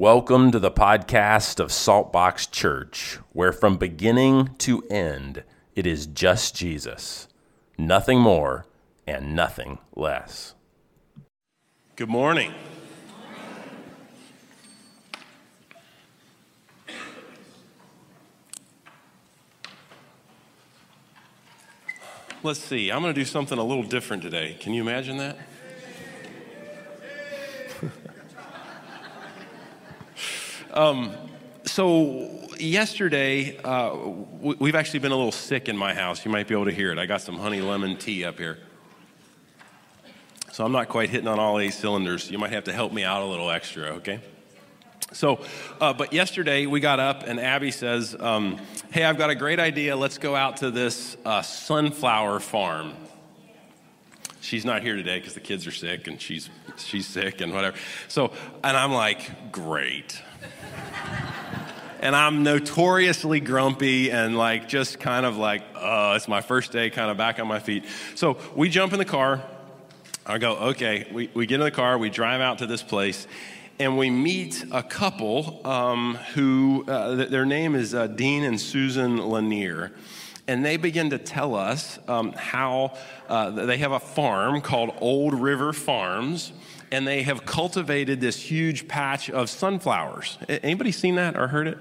Welcome to the podcast of Saltbox Church, where from beginning to end, it is just Jesus, nothing more and nothing less. Good morning. Let's see, I'm going to do something a little different today. Can you imagine that? Um, so yesterday, uh, we've actually been a little sick in my house. You might be able to hear it. I got some honey lemon tea up here. So I'm not quite hitting on all eight cylinders. You might have to help me out a little extra, okay? So, uh, but yesterday we got up and Abby says, um, Hey, I've got a great idea. Let's go out to this uh, sunflower farm. She's not here today because the kids are sick and she's, she's sick and whatever. So, and I'm like, Great and I'm notoriously grumpy and like just kind of like, uh, it's my first day kind of back on my feet. So we jump in the car. I go, okay. We, we get in the car, we drive out to this place, and we meet a couple um, who, uh, their name is uh, Dean and Susan Lanier. And they begin to tell us um, how uh, they have a farm called Old River Farms and they have cultivated this huge patch of sunflowers. Anybody seen that or heard it?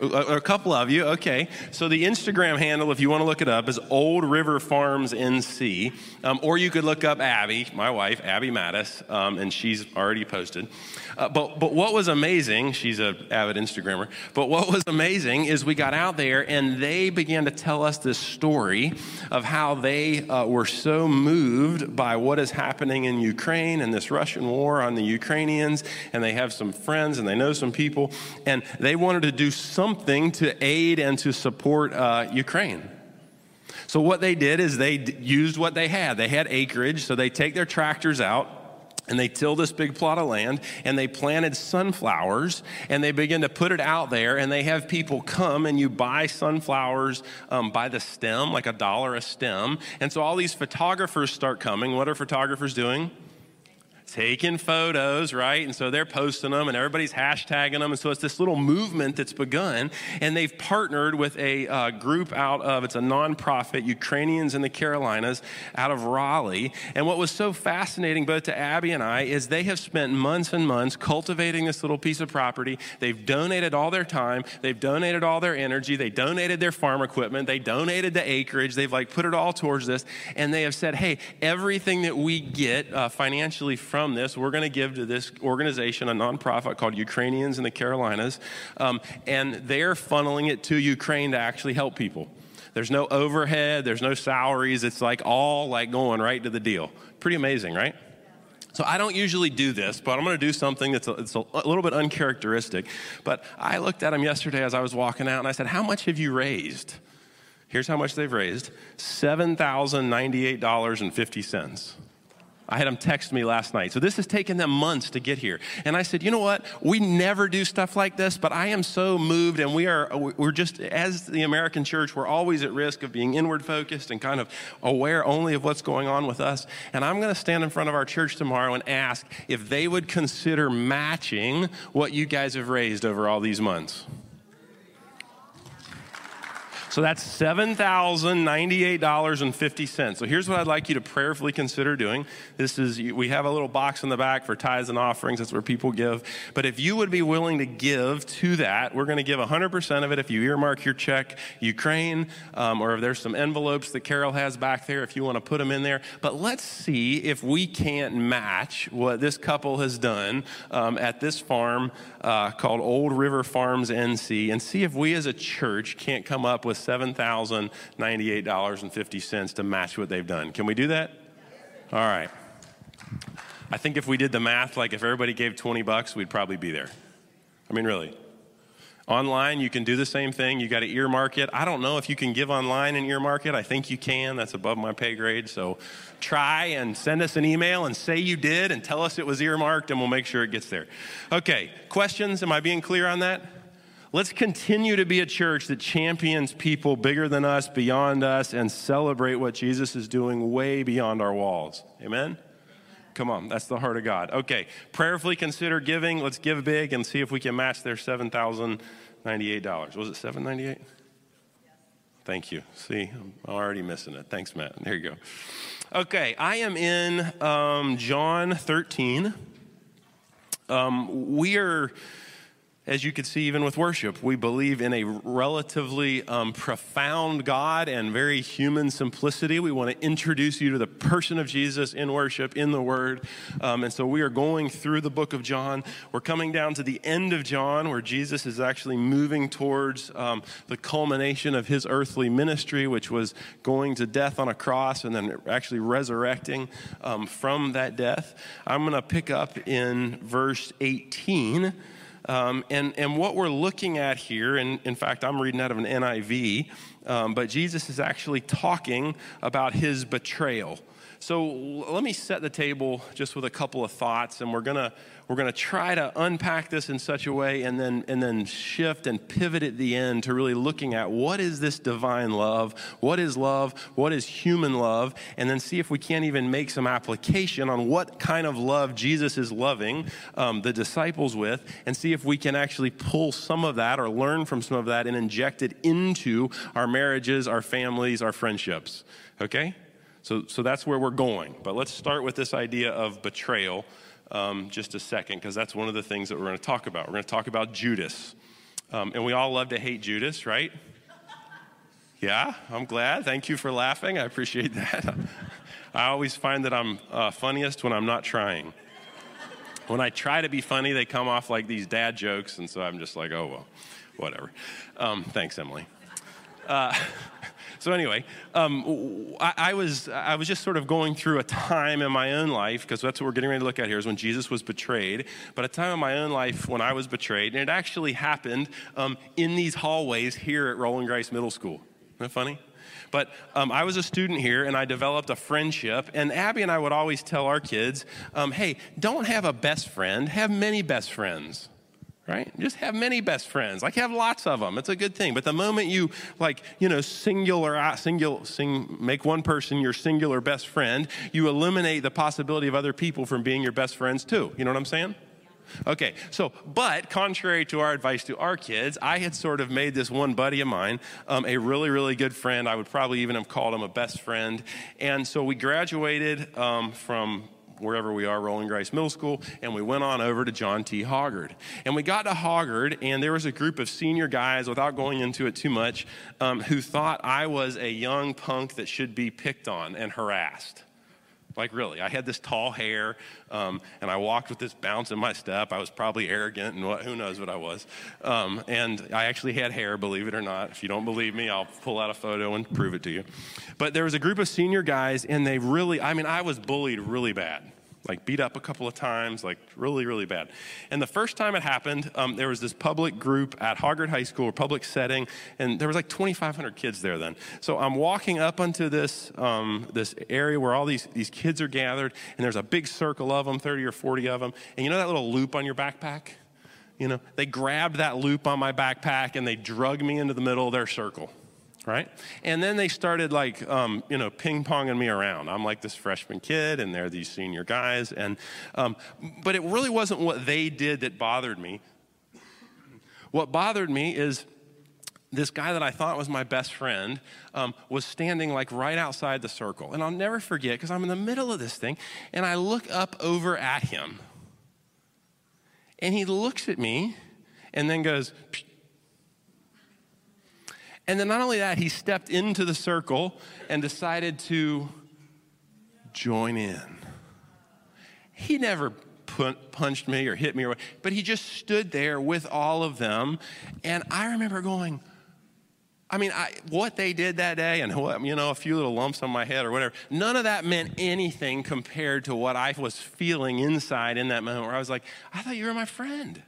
A, couple of you, okay. So the Instagram handle, if you want to look it up, is Old River Farms NC, um, or you could look up Abby, my wife, Abby Mattis, um, and she's already posted. Uh, but but what was amazing, she's an avid Instagrammer. But what was amazing is we got out there and they began to tell us this story of how they uh, were so moved by what is happening in Ukraine and this Russian war on the Ukrainians, and they have some friends and they know some people, and they wanted to do something something to aid and to support uh, Ukraine. So, what they did is they d- used what they had. They had acreage, so they take their tractors out and they till this big plot of land and they planted sunflowers and they begin to put it out there and they have people come and you buy sunflowers um, by the stem like a dollar a stem and so all these photographers start coming what are photographers doing taking photos, right? And so they're posting them and everybody's hashtagging them. And so it's this little movement that's begun. And they've partnered with a uh, group out of, it's a nonprofit, Ukrainians in the Carolinas, out of Raleigh. And what was so fascinating both to Abby and I is they have spent months and months cultivating this little piece of property. They've donated all their time, they've donated all their energy, they donated their farm equipment, they donated the acreage, they've like put it all towards this. And they have said, hey, everything that we get uh, financially from from this, we're going to give to this organization, a nonprofit called Ukrainians in the Carolinas, um, and they're funneling it to Ukraine to actually help people. There's no overhead, there's no salaries. It's like all like going right to the deal. Pretty amazing, right? So I don't usually do this, but I'm going to do something that's a, a, little bit uncharacteristic. But I looked at them yesterday as I was walking out, and I said, "How much have you raised?" Here's how much they've raised: seven thousand ninety-eight dollars and fifty cents. I had them text me last night. So this has taken them months to get here. And I said, you know what? We never do stuff like this, but I am so moved, and we are, we're just, as the American church, we're always at risk of being inward focused and kind of aware only of what's going on with us. And I'm going to stand in front of our church tomorrow and ask if they would consider matching what you guys have raised over all these months. So that's $7,098.50. So here's what I'd like you to prayerfully consider doing. This is, we have a little box in the back for tithes and offerings. That's where people give. But if you would be willing to give to that, we're going to give 100% of it if you earmark your check, Ukraine, um, or if there's some envelopes that Carol has back there, if you want to put them in there. But let's see if we can't match what this couple has done um, at this farm uh, called Old River Farms NC and see if we as a church can't come up with $7,098.50 to match what they've done. Can we do that? All right. I think if we did the math, like if everybody gave 20 bucks, we'd probably be there. I mean, really. Online, you can do the same thing. You got to earmark it. I don't know if you can give online and earmark it. I think you can. That's above my pay grade. So try and send us an email and say you did and tell us it was earmarked, and we'll make sure it gets there. Okay, questions? Am I being clear on that? Let's continue to be a church that champions people bigger than us, beyond us, and celebrate what Jesus is doing way beyond our walls. Amen? Come on, that's the heart of God. Okay, prayerfully consider giving. Let's give big and see if we can match their $7,098. Was it 798? Thank you. See, I'm already missing it. Thanks, Matt. There you go. Okay, I am in um, John 13. Um, we are as you can see, even with worship, we believe in a relatively um, profound God and very human simplicity. We want to introduce you to the person of Jesus in worship, in the Word. Um, and so we are going through the book of John. We're coming down to the end of John, where Jesus is actually moving towards um, the culmination of his earthly ministry, which was going to death on a cross and then actually resurrecting um, from that death. I'm going to pick up in verse 18. Um, and, and what we're looking at here, and in fact, I'm reading out of an NIV, um, but Jesus is actually talking about his betrayal. So let me set the table just with a couple of thoughts, and we're gonna we're gonna try to unpack this in such a way, and then and then shift and pivot at the end to really looking at what is this divine love, what is love, what is human love, and then see if we can't even make some application on what kind of love Jesus is loving um, the disciples with, and see if we can actually pull some of that or learn from some of that and inject it into our marriages, our families, our friendships. Okay. So, so that's where we're going. But let's start with this idea of betrayal um, just a second, because that's one of the things that we're going to talk about. We're going to talk about Judas. Um, and we all love to hate Judas, right? Yeah, I'm glad. Thank you for laughing. I appreciate that. I always find that I'm uh, funniest when I'm not trying. When I try to be funny, they come off like these dad jokes, and so I'm just like, oh, well, whatever. Um, thanks, Emily. Uh, so anyway, um, I, I, was I was just sort of going through a time in my own life because that's what we're getting ready to look at here is when Jesus was betrayed. But a time in my own life when I was betrayed, and it actually happened um, in these hallways here at Roland Grice Middle School. Isn't that funny? But um, I was a student here and I developed a friendship. And Abby and I would always tell our kids, um, hey, don't have a best friend, have many best friends right? Just have many best friends. Like have lots of them. It's a good thing. But the moment you like, you know, singular, uh, singular, sing, make one person your singular best friend, you eliminate the possibility of other people from being your best friends too. You know what I'm saying? Okay, so, but contrary to our advice to our kids, I had sort of made this one buddy of mine um, a really, really good friend. I would probably even have called him a best friend. And so we graduated um, from wherever we are, Roland Grice Middle School, and we went on over to John T. Hoggard. And we got to Hoggard, and there was a group of senior guys, without going into it too much, um, who thought I was a young punk that should be picked on and harassed. Like, really, I had this tall hair, um, and I walked with this bounce in my step. I was probably arrogant, and what, who knows what I was. Um, and I actually had hair, believe it or not. If you don't believe me, I'll pull out a photo and prove it to you. But there was a group of senior guys, and they really, I mean, I was bullied really bad like beat up a couple of times, like really, really bad. And the first time it happened, um, there was this public group at Hoggard High School, public setting, and there was like 2,500 kids there then. So I'm walking up onto this, um, this area where all these, these kids are gathered, and there's a big circle of them, 30 or 40 of them. And you know that little loop on your backpack? You know, they grabbed that loop on my backpack and they drug me into the middle of their circle right? And then they started like, um, you know, ping ponging me around. I'm like this freshman kid, and they're these senior guys. And, um, but it really wasn't what they did that bothered me. What bothered me is this guy that I thought was my best friend um, was standing like right outside the circle. And I'll never forget because I'm in the middle of this thing, and I look up over at him. And he looks at me and then goes, and then not only that, he stepped into the circle and decided to join in. He never punched me or hit me, or, but he just stood there with all of them. And I remember going, I mean, I, what they did that day and what, you know, a few little lumps on my head or whatever, none of that meant anything compared to what I was feeling inside in that moment where I was like, I thought you were my friend.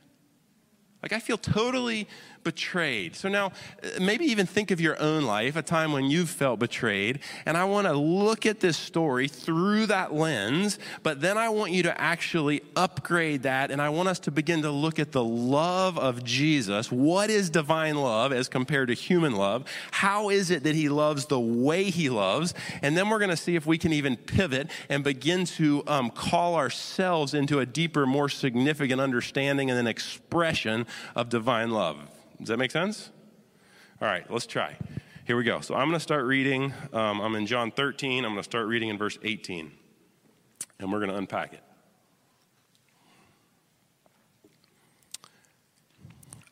Like, I feel totally betrayed. So now, uh, maybe even think of your own life, a time when you've felt betrayed. And I want to look at this story through that lens, but then I want you to actually upgrade that. And I want us to begin to look at the love of Jesus. What is divine love as compared to human love? How is it that he loves the way he loves? And then we're going to see if we can even pivot and begin to um, call ourselves into a deeper, more significant understanding and an expression of divine love. Does that make sense? All right, let's try. Here we go. So I'm going to start reading. Um, I'm in John 13. I'm going to start reading in verse 18. And we're going to unpack it.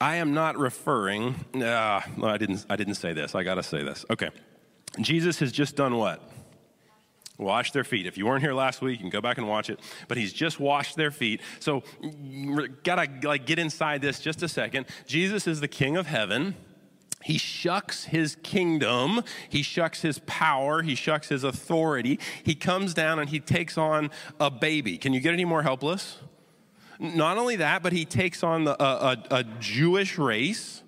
I am not referring. Uh, no, I didn't. I didn't say this. I got to say this. Okay. Jesus has just done what? Wash their feet. If you weren't here last week, you can go back and watch it. But he's just washed their feet. So gotta like get inside this just a second. Jesus is the King of heaven. He shucks his kingdom. He shucks his power. He shucks his authority. He comes down and he takes on a baby. Can you get any more helpless? Not only that, but he takes on the, a, a, a Jewish race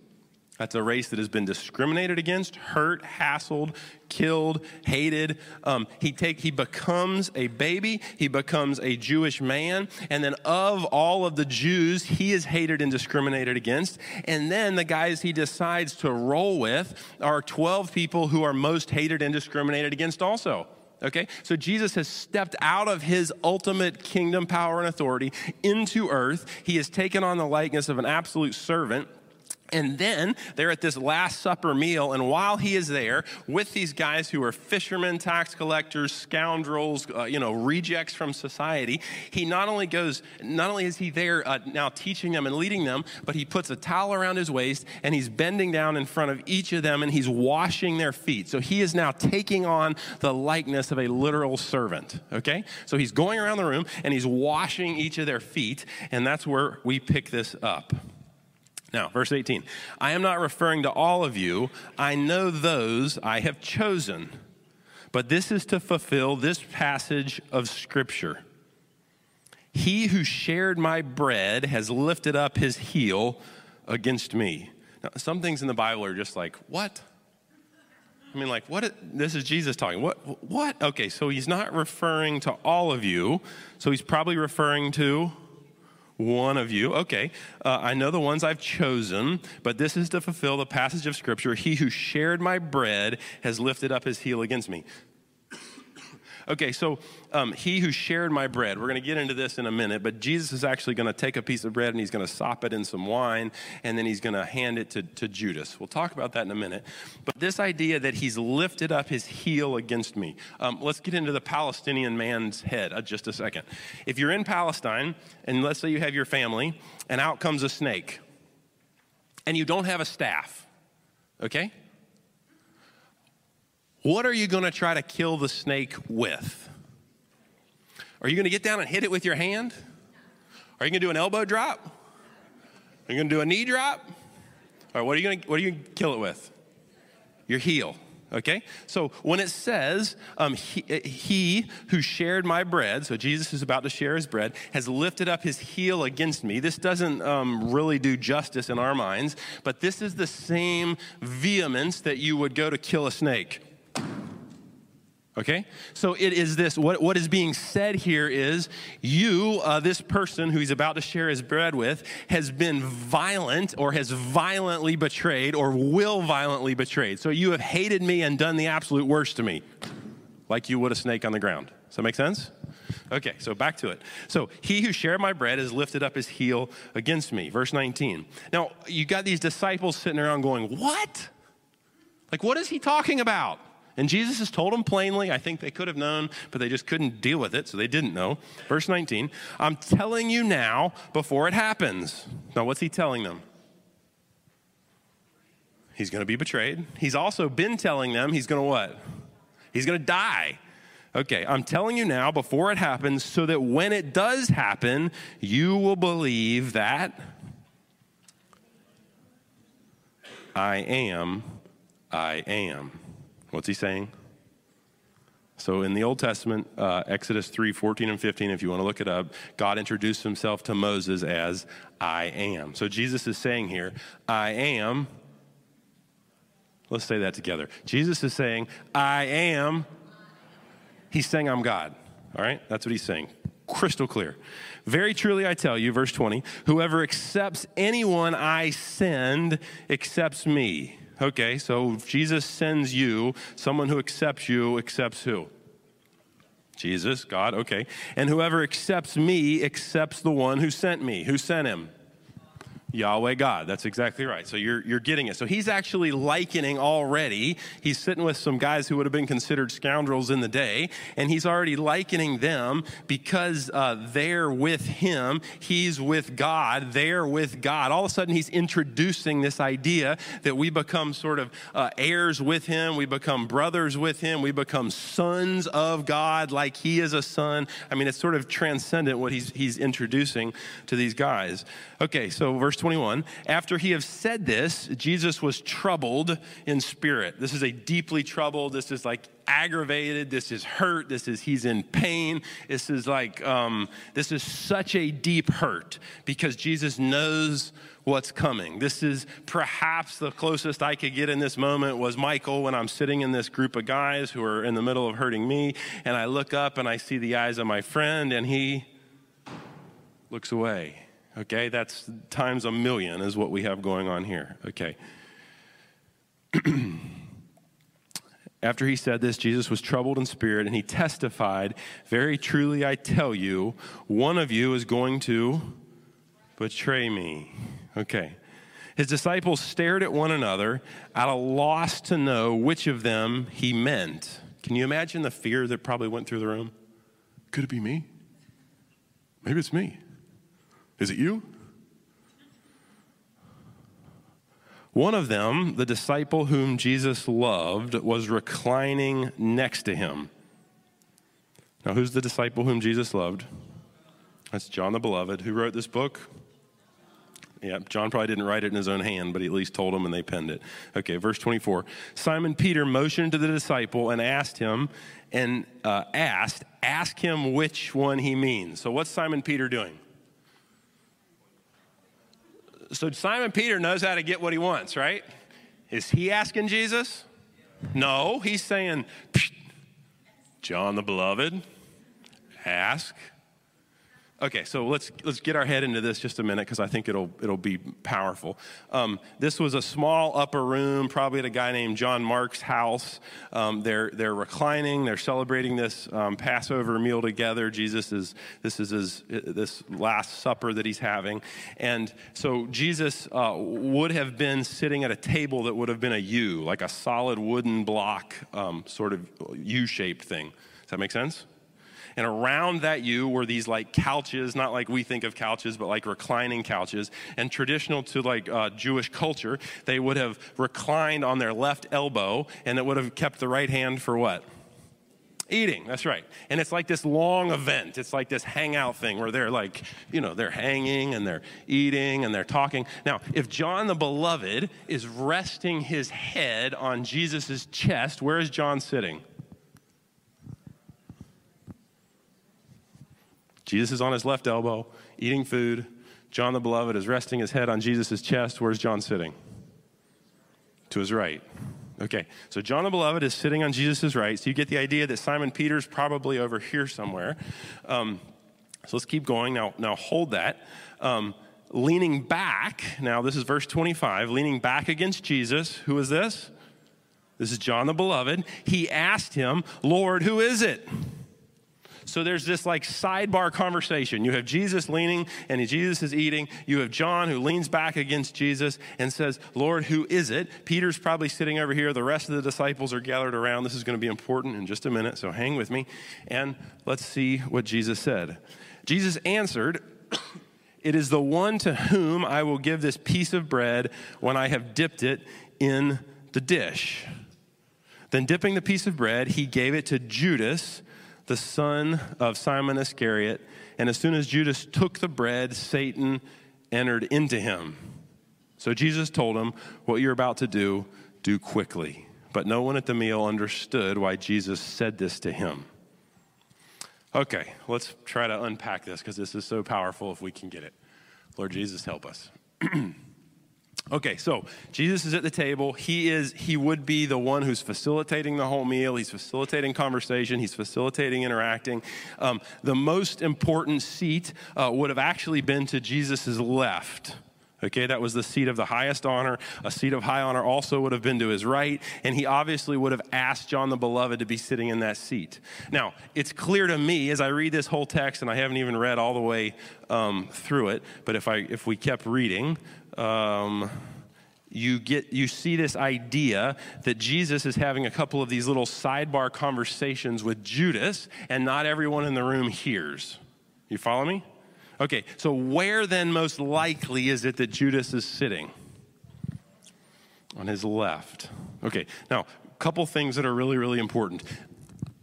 that's a race that has been discriminated against, hurt, hassled, killed, hated. Um, he, take, he becomes a baby, he becomes a Jewish man, and then of all of the Jews, he is hated and discriminated against. And then the guys he decides to roll with are 12 people who are most hated and discriminated against also. Okay? So Jesus has stepped out of his ultimate kingdom power and authority into earth. He has taken on the likeness of an absolute servant and then they're at this Last Supper meal, and while he is there with these guys who are fishermen, tax collectors, scoundrels, uh, you know, rejects from society, he not only goes, not only is he there uh, now teaching them and leading them, but he puts a towel around his waist and he's bending down in front of each of them and he's washing their feet. So he is now taking on the likeness of a literal servant, okay? So he's going around the room and he's washing each of their feet, and that's where we pick this up. Now, verse 18 I am not referring to all of you, I know those I have chosen. But this is to fulfill this passage of Scripture. He who shared my bread has lifted up his heel against me. Now, some things in the Bible are just like, what? I mean, like, what? This is Jesus talking. What? What? Okay, so he's not referring to all of you. So he's probably referring to one of you. Okay, uh, I know the ones I've chosen, but this is to fulfill the passage of Scripture He who shared my bread has lifted up his heel against me. Okay, so um, he who shared my bread, we're going to get into this in a minute, but Jesus is actually going to take a piece of bread and he's going to sop it in some wine and then he's going to hand it to, to Judas. We'll talk about that in a minute. But this idea that he's lifted up his heel against me, um, let's get into the Palestinian man's head uh, just a second. If you're in Palestine and let's say you have your family and out comes a snake and you don't have a staff, okay? What are you going to try to kill the snake with? Are you going to get down and hit it with your hand? Are you going to do an elbow drop? Are you going to do a knee drop? Or what are you going to, what are you going to kill it with? Your heel. Okay? So when it says, um, he, he, who shared my bread, so Jesus is about to share his bread, has lifted up his heel against me, this doesn't um, really do justice in our minds, but this is the same vehemence that you would go to kill a snake. Okay? So it is this what, what is being said here is you, uh, this person who he's about to share his bread with, has been violent or has violently betrayed or will violently betrayed. So you have hated me and done the absolute worst to me, like you would a snake on the ground. Does that make sense? Okay, so back to it. So he who shared my bread has lifted up his heel against me. Verse 19. Now, you got these disciples sitting around going, What? Like, what is he talking about? And Jesus has told them plainly. I think they could have known, but they just couldn't deal with it, so they didn't know. Verse 19 I'm telling you now before it happens. Now, what's he telling them? He's going to be betrayed. He's also been telling them he's going to what? He's going to die. Okay, I'm telling you now before it happens so that when it does happen, you will believe that I am, I am. What's he saying? So in the Old Testament, uh, Exodus 3 14 and 15, if you want to look it up, God introduced himself to Moses as I am. So Jesus is saying here, I am. Let's say that together. Jesus is saying, I am. He's saying, I'm God. All right? That's what he's saying. Crystal clear. Very truly, I tell you, verse 20, whoever accepts anyone I send accepts me. Okay, so Jesus sends you, someone who accepts you accepts who? Jesus, God, okay. And whoever accepts me accepts the one who sent me. Who sent him? Yahweh God. That's exactly right. So you're, you're getting it. So he's actually likening already. He's sitting with some guys who would have been considered scoundrels in the day, and he's already likening them because uh, they're with him. He's with God. They're with God. All of a sudden, he's introducing this idea that we become sort of uh, heirs with him. We become brothers with him. We become sons of God like he is a son. I mean, it's sort of transcendent what he's, he's introducing to these guys. Okay, so verse 21. After he had said this, Jesus was troubled in spirit. This is a deeply troubled, this is like aggravated, this is hurt, this is he's in pain. This is like, um, this is such a deep hurt because Jesus knows what's coming. This is perhaps the closest I could get in this moment was Michael when I'm sitting in this group of guys who are in the middle of hurting me, and I look up and I see the eyes of my friend, and he looks away. Okay, that's times a million is what we have going on here. Okay. After he said this, Jesus was troubled in spirit and he testified, Very truly I tell you, one of you is going to betray me. Okay. His disciples stared at one another, at a loss to know which of them he meant. Can you imagine the fear that probably went through the room? Could it be me? Maybe it's me. Is it you? One of them, the disciple whom Jesus loved, was reclining next to him. Now, who's the disciple whom Jesus loved? That's John the Beloved. Who wrote this book? Yeah, John probably didn't write it in his own hand, but he at least told him and they penned it. Okay, verse 24. Simon Peter motioned to the disciple and asked him, and uh, asked, ask him which one he means. So, what's Simon Peter doing? So Simon Peter knows how to get what he wants, right? Is he asking Jesus? No, he's saying, John the Beloved, ask. Okay, so let's let's get our head into this just a minute because I think it'll it'll be powerful. Um, this was a small upper room, probably at a guy named John Mark's house. Um, they're they're reclining, they're celebrating this um, Passover meal together. Jesus is this is his this last supper that he's having, and so Jesus uh, would have been sitting at a table that would have been a U, like a solid wooden block, um, sort of U-shaped thing. Does that make sense? And around that U were these like couches, not like we think of couches, but like reclining couches. And traditional to like uh, Jewish culture, they would have reclined on their left elbow and it would have kept the right hand for what? Eating, that's right. And it's like this long event. It's like this hangout thing where they're like, you know, they're hanging and they're eating and they're talking. Now, if John the Beloved is resting his head on Jesus' chest, where is John sitting? Jesus is on his left elbow, eating food. John the Beloved is resting his head on Jesus' chest. Where's John sitting? To his right. Okay, so John the Beloved is sitting on Jesus' right. So you get the idea that Simon Peter's probably over here somewhere. Um, so let's keep going. Now, now hold that. Um, leaning back, now this is verse 25, leaning back against Jesus. Who is this? This is John the Beloved. He asked him, Lord, who is it? So there's this like sidebar conversation. You have Jesus leaning and Jesus is eating. You have John who leans back against Jesus and says, Lord, who is it? Peter's probably sitting over here. The rest of the disciples are gathered around. This is going to be important in just a minute, so hang with me. And let's see what Jesus said. Jesus answered, It is the one to whom I will give this piece of bread when I have dipped it in the dish. Then, dipping the piece of bread, he gave it to Judas the son of Simon Iscariot. And as soon as Judas took the bread, Satan entered into him. So Jesus told him, What you're about to do, do quickly. but no one at the meal understood why Jesus said this to him. Okay, let's try to unpack this because this is so powerful if we can get it. Lord Jesus, help us. Okay, so Jesus is at the table. He is he would be the one who's facilitating the whole meal. He's facilitating conversation. He's facilitating interacting. Um, the most important seat uh, would have actually been to Jesus's left. Okay, that was the seat of the highest honor. A seat of high honor also would have been to his right, and he obviously would have asked John the Beloved to be sitting in that seat. Now, it's clear to me as I read this whole text, and I haven't even read all the way um, through it, but if, I, if we kept reading, um, you get you see this idea that Jesus is having a couple of these little sidebar conversations with Judas and not everyone in the room hears. You follow me? Okay, so where then most likely is it that Judas is sitting? On his left. Okay, now, a couple things that are really, really important.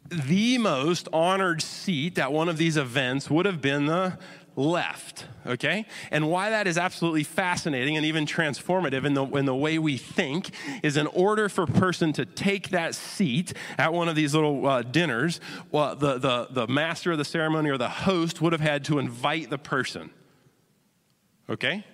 The most honored seat at one of these events would have been the left, okay? And why that is absolutely fascinating and even transformative in the, in the way we think is in order for a person to take that seat at one of these little uh, dinners, well, the, the, the master of the ceremony or the host would have had to invite the person, okay?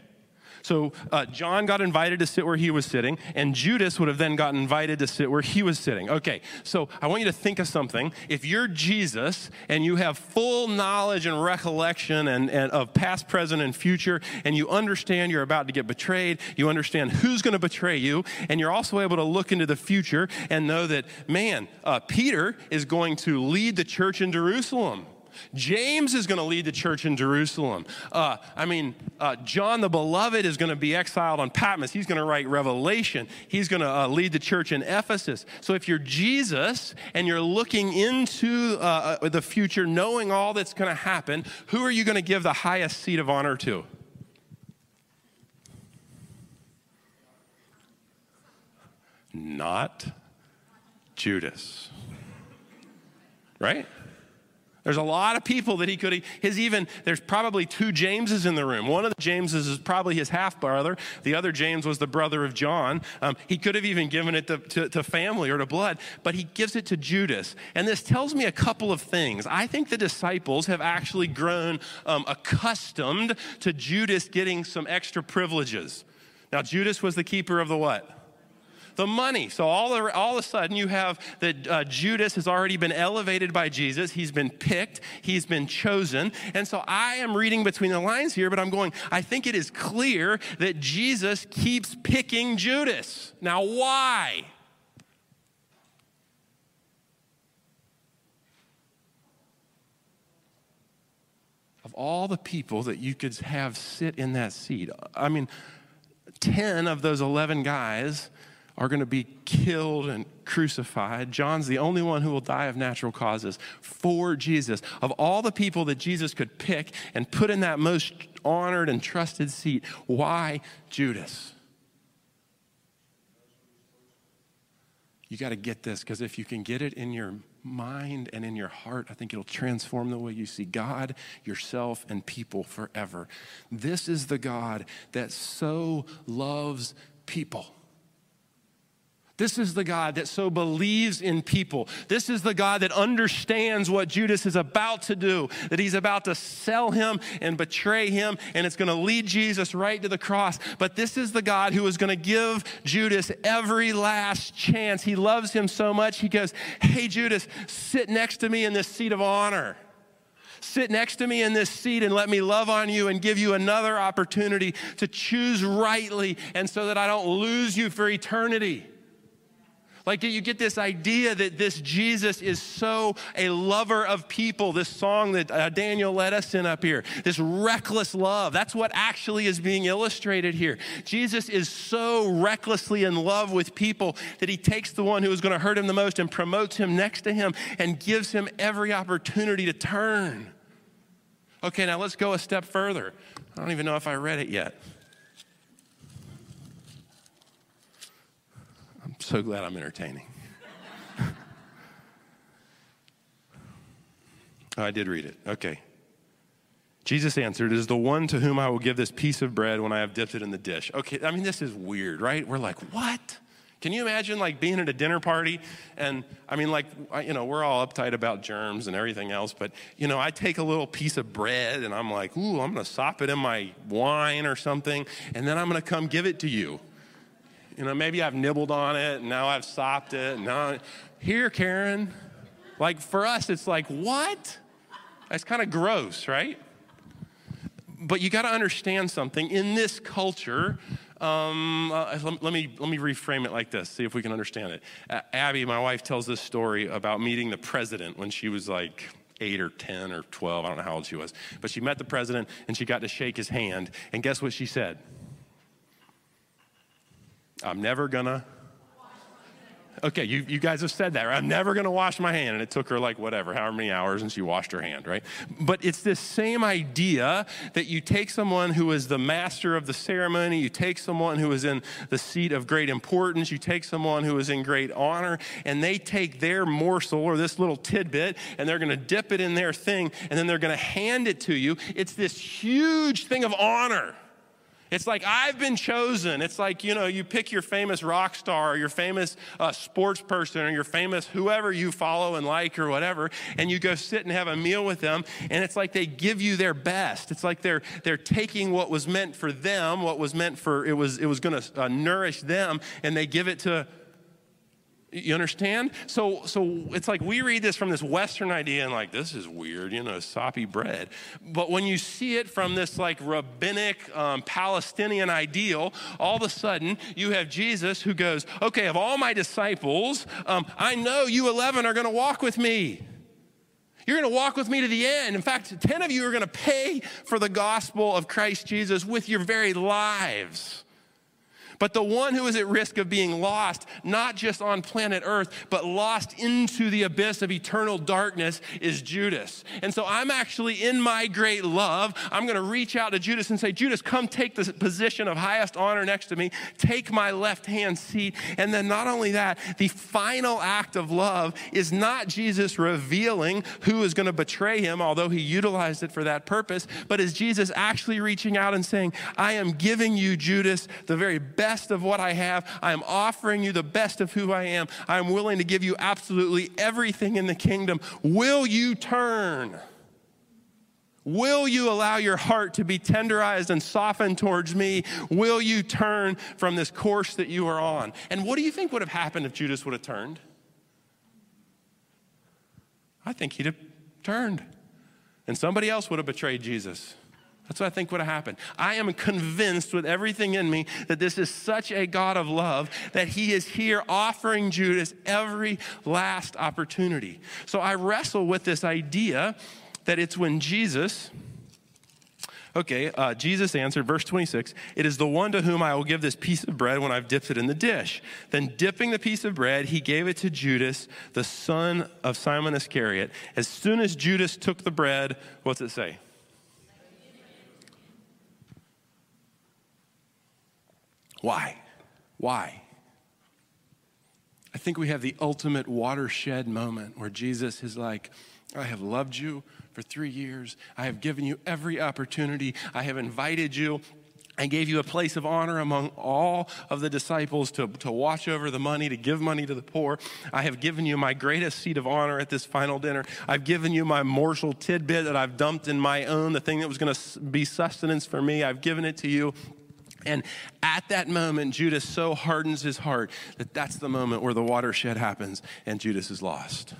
So uh, John got invited to sit where he was sitting, and Judas would have then gotten invited to sit where he was sitting. Okay, so I want you to think of something. If you're Jesus and you have full knowledge and recollection and, and of past, present, and future, and you understand you're about to get betrayed, you understand who's going to betray you, and you're also able to look into the future and know that, man, uh, Peter is going to lead the church in Jerusalem. James is going to lead the church in Jerusalem. Uh, I mean, uh, John the Beloved is going to be exiled on Patmos. He's going to write Revelation. He's going to uh, lead the church in Ephesus. So if you're Jesus and you're looking into uh, uh, the future, knowing all that's going to happen, who are you going to give the highest seat of honor to? Not Judas. Right? There's a lot of people that he could, have his even, there's probably two Jameses in the room. One of the Jameses is probably his half brother. The other James was the brother of John. Um, he could have even given it to, to, to, family or to blood, but he gives it to Judas. And this tells me a couple of things. I think the disciples have actually grown um, accustomed to Judas getting some extra privileges. Now, Judas was the keeper of the what? The money. So all, all of a sudden, you have that uh, Judas has already been elevated by Jesus. He's been picked, he's been chosen. And so I am reading between the lines here, but I'm going, I think it is clear that Jesus keeps picking Judas. Now, why? Of all the people that you could have sit in that seat, I mean, 10 of those 11 guys are going to be killed and crucified. John's the only one who will die of natural causes for Jesus. Of all the people that Jesus could pick and put in that most honored and trusted seat, why Judas? You got to get this because if you can get it in your mind and in your heart, I think it'll transform the way you see God, yourself, and people forever. This is the God that so loves people this is the God that so believes in people. This is the God that understands what Judas is about to do, that he's about to sell him and betray him, and it's going to lead Jesus right to the cross. But this is the God who is going to give Judas every last chance. He loves him so much, he goes, Hey, Judas, sit next to me in this seat of honor sit next to me in this seat and let me love on you and give you another opportunity to choose rightly and so that I don't lose you for eternity. Like you get this idea that this Jesus is so a lover of people. This song that uh, Daniel led us in up here, this reckless love. That's what actually is being illustrated here. Jesus is so recklessly in love with people that he takes the one who is going to hurt him the most and promotes him next to him and gives him every opportunity to turn. Okay, now let's go a step further. I don't even know if I read it yet. So glad I'm entertaining. oh, I did read it. Okay. Jesus answered, Is the one to whom I will give this piece of bread when I have dipped it in the dish. Okay, I mean, this is weird, right? We're like, What? Can you imagine like being at a dinner party and I mean like you know we're all uptight about germs and everything else but you know I take a little piece of bread and I'm like ooh I'm going to sop it in my wine or something and then I'm going to come give it to you. You know maybe I've nibbled on it and now I've sopped it and now here Karen like for us it's like what? That's kind of gross, right? But you got to understand something in this culture um, uh, let, let, me, let me reframe it like this, see if we can understand it. Uh, Abby, my wife, tells this story about meeting the president when she was like eight or 10 or 12. I don't know how old she was. But she met the president and she got to shake his hand. And guess what she said? I'm never gonna Okay, you, you guys have said that, right? I'm never to wash my hand. And it took her like whatever, however many hours, and she washed her hand, right? But it's this same idea that you take someone who is the master of the ceremony, you take someone who is in the seat of great importance, you take someone who is in great honor, and they take their morsel or this little tidbit and they're to dip it in their thing, and then they're to hand it to you. It's this huge thing of honor. It's like, I've been chosen. It's like, you know, you pick your famous rock star or your famous uh, sports person or your famous whoever you follow and like or whatever, and you go sit and have a meal with them, and it's like they give you their best. It's like they're, they're taking what was meant for them, what was meant for, it was, it was going to uh, nourish them, and they give it to you understand? So, so it's like we read this from this Western idea and like, this is weird, you know, soppy bread. But when you see it from this like rabbinic um, Palestinian ideal, all of a sudden you have Jesus who goes, okay, of all my disciples, um, I know you 11 are going to walk with me. You're going to walk with me to the end. In fact, 10 of you are going to pay for the gospel of Christ Jesus with your very lives. But the one who is at risk of being lost, not just on planet Earth, but lost into the abyss of eternal darkness, is Judas. And so I'm actually, in my great love, I'm going to reach out to Judas and say, Judas, come take the position of highest honor next to me, take my left hand seat. And then not only that, the final act of love is not Jesus revealing who is going to betray him, although he utilized it for that purpose, but is Jesus actually reaching out and saying, I am giving you, Judas, the very best best of what I have. I am offering you the best of who I am. I am willing to give you absolutely everything in the kingdom. Will you turn? Will you allow your heart to be tenderized and softened towards me? Will you turn from this course that you are on? And what do you think would have happened if Judas would have turned? I think he'd have turned, and somebody else would have betrayed Jesus. That's what I think would have happened. I am convinced with everything in me that this is such a God of love that He is here offering Judas every last opportunity. So I wrestle with this idea that it's when Jesus, okay, uh, Jesus answered, verse 26, it is the one to whom I will give this piece of bread when I've dipped it in the dish. Then, dipping the piece of bread, he gave it to Judas, the son of Simon Iscariot. As soon as Judas took the bread, what's it say? Why? Why? I think we have the ultimate watershed moment where Jesus is like, I have loved you for three years. I have given you every opportunity. I have invited you. I gave you a place of honor among all of the disciples to, to watch over the money, to give money to the poor. I have given you my greatest seat of honor at this final dinner. I've given you my morsel tidbit that I've dumped in my own, the thing that was going to be sustenance for me. I've given it to you. And at that moment, Judas so hardens his heart that that's the moment where the watershed happens and Judas is lost.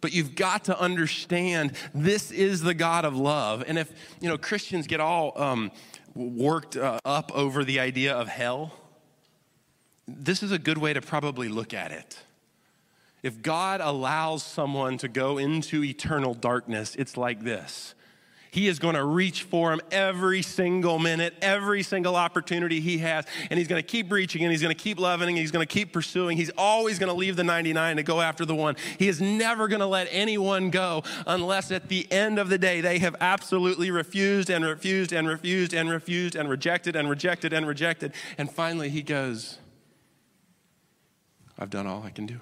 But you've got to understand this is the God of love. And if, you know, Christians get all um, worked uh, up over the idea of hell, this is a good way to probably look at it. If God allows someone to go into eternal darkness, it's like this he is going to reach for him every single minute, every single opportunity he has. And he's going to keep reaching and he's going to keep loving and he's going to keep pursuing. He's always going to leave the 99 to go after the one. He is never going to let anyone go unless at the end of the day they have absolutely refused and refused and refused and refused and rejected and rejected and rejected. And finally he goes, I've done all I can do.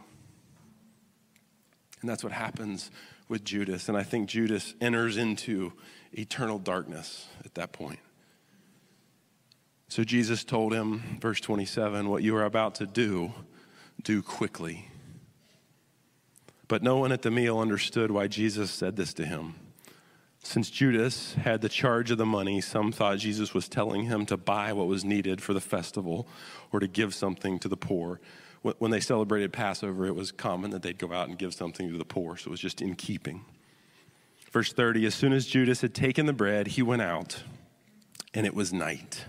And that's what happens with Judas. And I think Judas enters into eternal darkness at that point. So Jesus told him, verse 27, What you are about to do, do quickly. But no one at the meal understood why Jesus said this to him. Since Judas had the charge of the money, some thought Jesus was telling him to buy what was needed for the festival or to give something to the poor. When they celebrated Passover, it was common that they'd go out and give something to the poor, so it was just in keeping. Verse 30 As soon as Judas had taken the bread, he went out, and it was night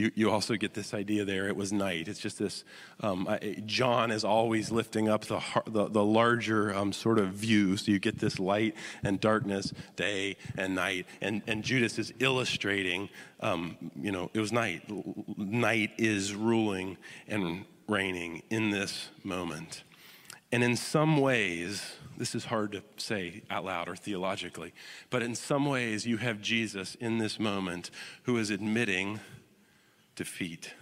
you, you also get this idea there. It was night. It's just this. Um, John is always lifting up the, the, the larger um, sort of view. So you get this light and darkness, day and night. And, and Judas is illustrating, um, you know, it was night. Night is ruling and reigning in this moment. And in some ways, this is hard to say out loud or theologically, but in some ways, you have Jesus in this moment who is admitting defeat.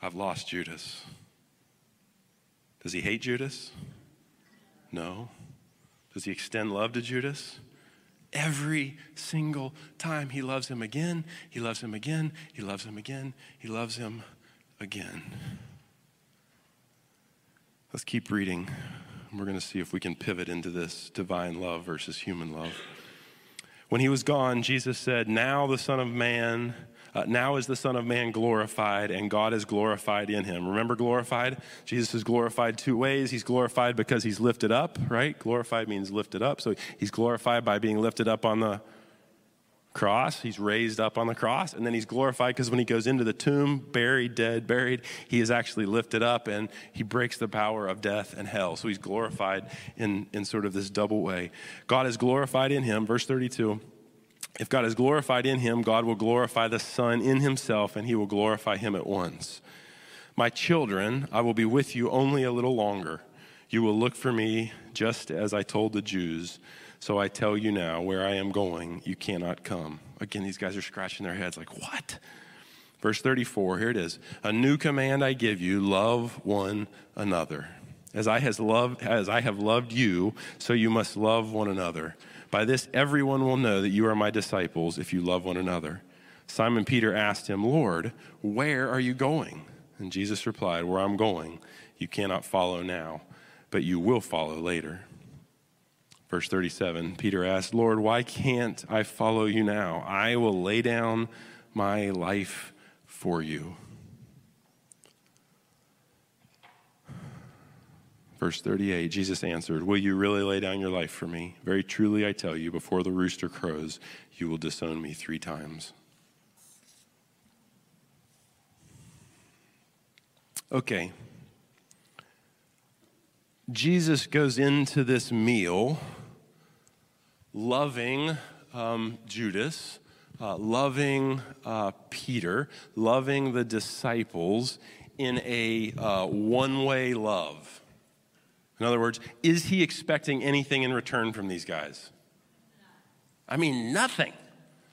I've lost Judas. Does he hate Judas? No. Does he extend love to Judas? Every single time he loves him again, he loves him again, he loves him again, he loves him again. Let's keep reading. We're going to see if we can pivot into this divine love versus human love. When he was gone, Jesus said, Now the Son of Man uh, now is the Son of Man glorified, and God is glorified in him. Remember, glorified? Jesus is glorified two ways. He's glorified because he's lifted up, right? Glorified means lifted up. So he's glorified by being lifted up on the cross. He's raised up on the cross. And then he's glorified because when he goes into the tomb, buried, dead, buried, he is actually lifted up and he breaks the power of death and hell. So he's glorified in, in sort of this double way. God is glorified in him. Verse 32. If God is glorified in him, God will glorify the Son in himself, and he will glorify him at once. My children, I will be with you only a little longer. You will look for me just as I told the Jews. So I tell you now, where I am going, you cannot come. Again, these guys are scratching their heads like, what? Verse 34, here it is. A new command I give you love one another. As I, has loved, as I have loved you, so you must love one another. By this, everyone will know that you are my disciples if you love one another. Simon Peter asked him, Lord, where are you going? And Jesus replied, Where I'm going, you cannot follow now, but you will follow later. Verse 37 Peter asked, Lord, why can't I follow you now? I will lay down my life for you. Verse 38 Jesus answered, Will you really lay down your life for me? Very truly I tell you, before the rooster crows, you will disown me three times. Okay. Jesus goes into this meal loving um, Judas, uh, loving uh, Peter, loving the disciples in a uh, one way love. In other words, is he expecting anything in return from these guys? I mean, nothing.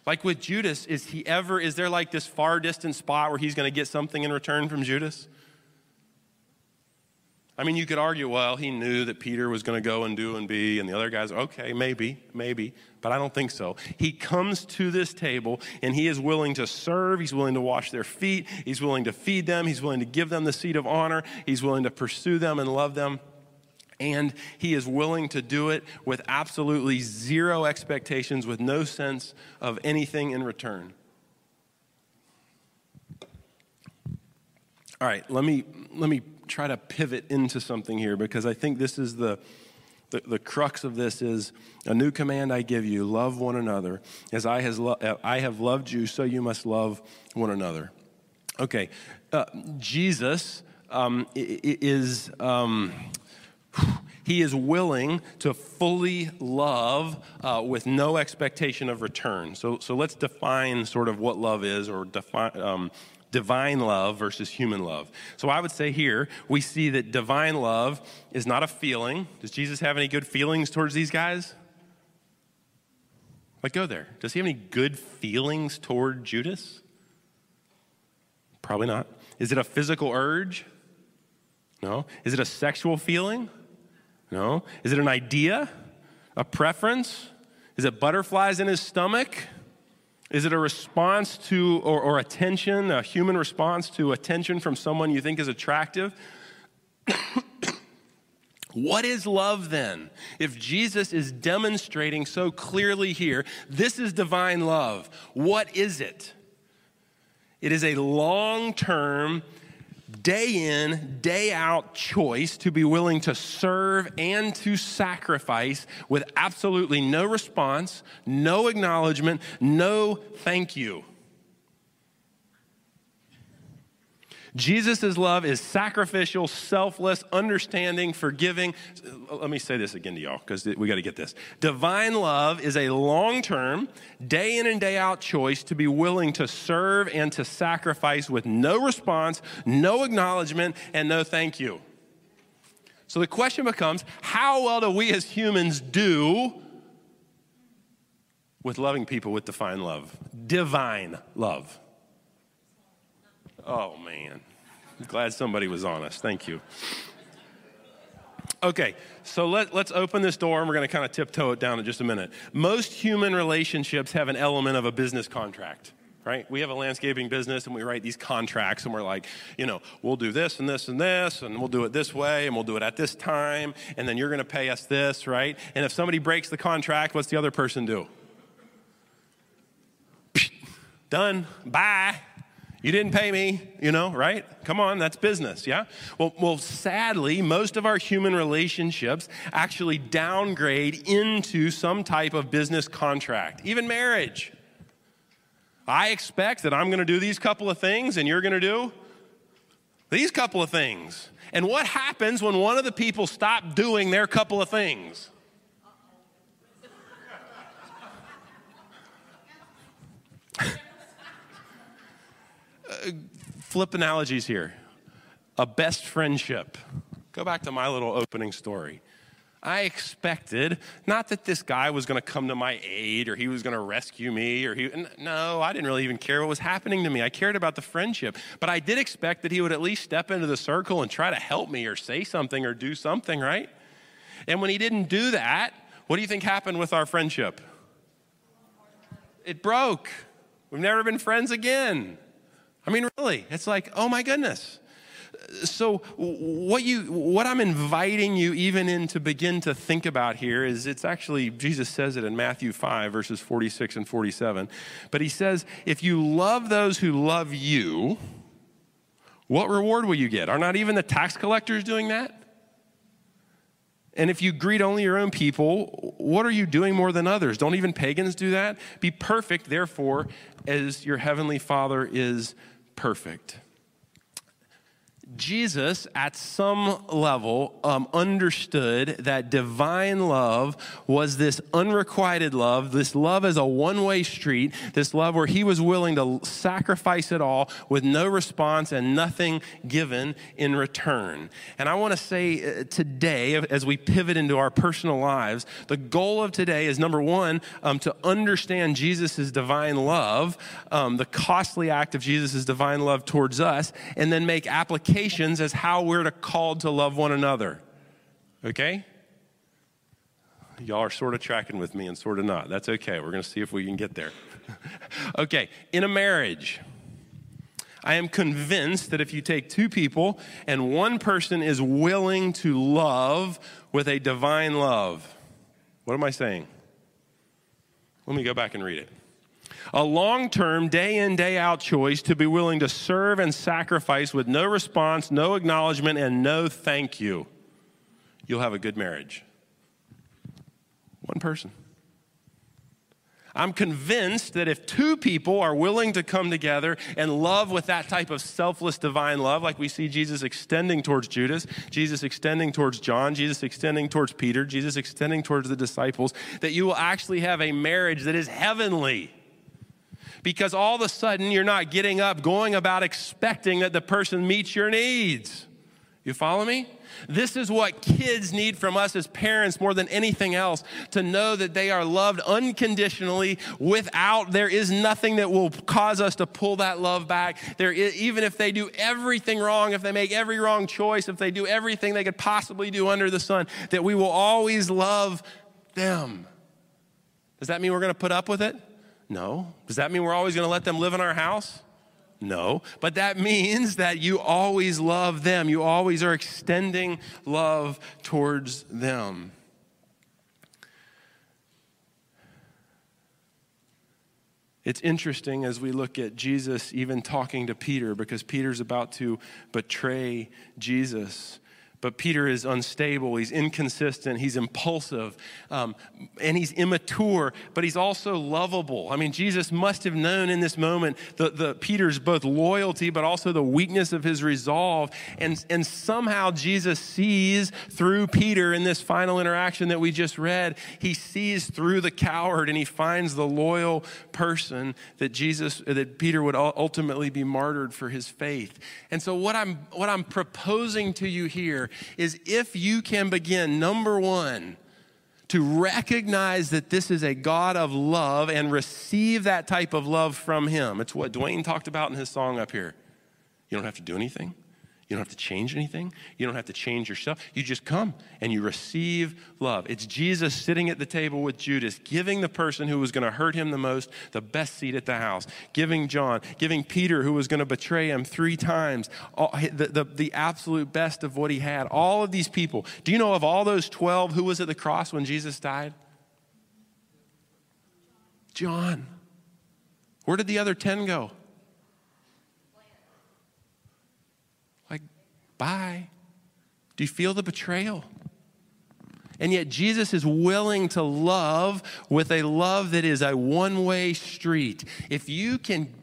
Like with Judas, is he ever, is there like this far distant spot where he's going to get something in return from Judas? I mean, you could argue, well, he knew that Peter was going to go and do and be, and the other guys, okay, maybe, maybe, but I don't think so. He comes to this table and he is willing to serve. He's willing to wash their feet. He's willing to feed them. He's willing to give them the seat of honor. He's willing to pursue them and love them and he is willing to do it with absolutely zero expectations, with no sense of anything in return. All right, let me, let me try to pivot into something here because I think this is the, the, the, crux of this is a new command I give you love one another. As I, has lo- I have loved you, so you must love one another. Okay, uh, Jesus um, is. Um, he is willing to fully love uh, with no expectation of return. So, so let's define sort of what love is or define. Um, divine love versus human love. So I would say here we see that divine love is not a feeling. Does Jesus have any good feelings towards these guys? Like, go there. Does he have any good feelings toward Judas? Probably not. Is it a physical urge? No. Is it a sexual feeling? No. Is it an idea? A preference? Is it butterflies in his stomach? Is it a response to, or, or attention, a human response to attention from someone you think is attractive? What is love then? If Jesus is demonstrating so clearly here, this is divine love. What is it? It is a long term, day in, day out choice to be willing to serve and to sacrifice with absolutely no response, no acknowledgement, no thank you. Jesus' love is sacrificial, selfless, understanding, forgiving. Let me say this again to y'all because we got to get this. Divine love is a long term, day in and day out choice to be willing to serve and to sacrifice with no response, no acknowledgement, and no thank you. So the question becomes how well do we as humans do with loving people with divine love? Divine love. Oh, man. Glad somebody was honest. Thank you. Okay, so let, let's open this door and we're going to kind of tiptoe it down in just a minute. Most human relationships have an element of a business contract right? We have a landscaping business and we write these contracts and we're like, you know, we'll do this and this and this and we'll do it this way and we'll do it at this time and then you're going to pay us this, right? And if somebody breaks the contract, what's the other person do? Done. Bye. You didn't pay me, you know, right? Come on, that's business, yeah? Well, well, sadly, most of our human relationships actually downgrade into some type of business contract, even marriage. I expect that I'm to do these couple of things and you're to do these couple of things. And what happens when one of the people stop doing their couple of things? Flip analogies here. A best friendship. Go back to my little opening story. I expected not that this guy was going to come to my aid or he was going to rescue me or he no, I didn't really even care what was happening to me. I cared about the friendship, but I did expect that he would at least step into the circle and try to help me or say something or do something, right? And when he didn't do that, what do you think happened with our friendship? It broke. We've never been friends again. I mean, really, it's like, oh my goodness. So, what, you, what I'm inviting you even in to begin to think about here is it's actually, Jesus says it in Matthew 5, verses 46 and 47. But he says, if you love those who love you, what reward will you get? Are not even the tax collectors doing that? And if you greet only your own people, what are you doing more than others? Don't even pagans do that? Be perfect, therefore, as your heavenly Father is perfect. Jesus, at some level, um, understood that divine love was this unrequited love, this love as a one way street, this love where he was willing to sacrifice it all with no response and nothing given in return. And I want to say uh, today, as we pivot into our personal lives, the goal of today is number one, um, to understand Jesus' divine love, um, the costly act of Jesus' divine love towards us, and then make application implications as how we're called to love one another. Okay? Y'all are sort of tracking with me and sort of not. That's okay. We're going to see if we can get there. okay, in a marriage, I am convinced that if you take two people and one person is willing to love with a divine love, what am I saying? Let me go back and read it a long term, day in, day out choice to be willing to serve and sacrifice with no response, no acknowledgement, and no thank you, you'll have a good marriage. One person. I'm convinced that if two people are willing to come together and love with that type of selfless divine love, like we see Jesus extending towards Judas, Jesus extending towards John, Jesus extending towards Peter, Jesus extending towards the disciples, that you will actually have a marriage that is heavenly because all of a sudden you're not getting up, going about expecting that the person meets your needs. You follow me? This is what kids need from us as parents more than anything else to know that they are loved unconditionally without there is nothing that will cause us to pull that love back. There is, even if they do everything wrong, if they make every wrong choice, if they do everything they could possibly do under the sun, that we will always love them. Does that mean we're going to put up with it? No. Does that mean we're always going to let them live in our house? No. But that means that you always love them. You always are extending love towards them. It's interesting as we look at Jesus even talking to Peter because Peter's about to betray Jesus. But Peter is unstable, he's inconsistent, he's impulsive, um, and he's immature, but he's also lovable. I mean, Jesus must have known in this moment the, the Peter's both loyalty, but also the weakness of his resolve. And, and somehow Jesus sees through Peter in this final interaction that we just read, he sees through the coward and he finds the loyal person that Jesus, that Peter would ultimately be martyred for his faith. And so what I'm, what I'm proposing to you here is if you can begin, number one, to recognize that this is a God of love and receive that type of love from Him. It's what Dwayne talked about in his song up here. You don't have to do anything. You don't have to change anything. You don't have to change yourself. You just come and you receive love. It's Jesus sitting at the table with Judas, giving the person who was going to hurt him the most the best seat at the house, giving John, giving Peter, who was going to betray him three times, all, the, the, the absolute best of what he had. All of these people. Do you know of all those 12 who was at the cross when Jesus died? John. Where did the other 10 go? Bye. Do you feel the betrayal? And yet, Jesus is willing to love with a love that is a one way street. If you can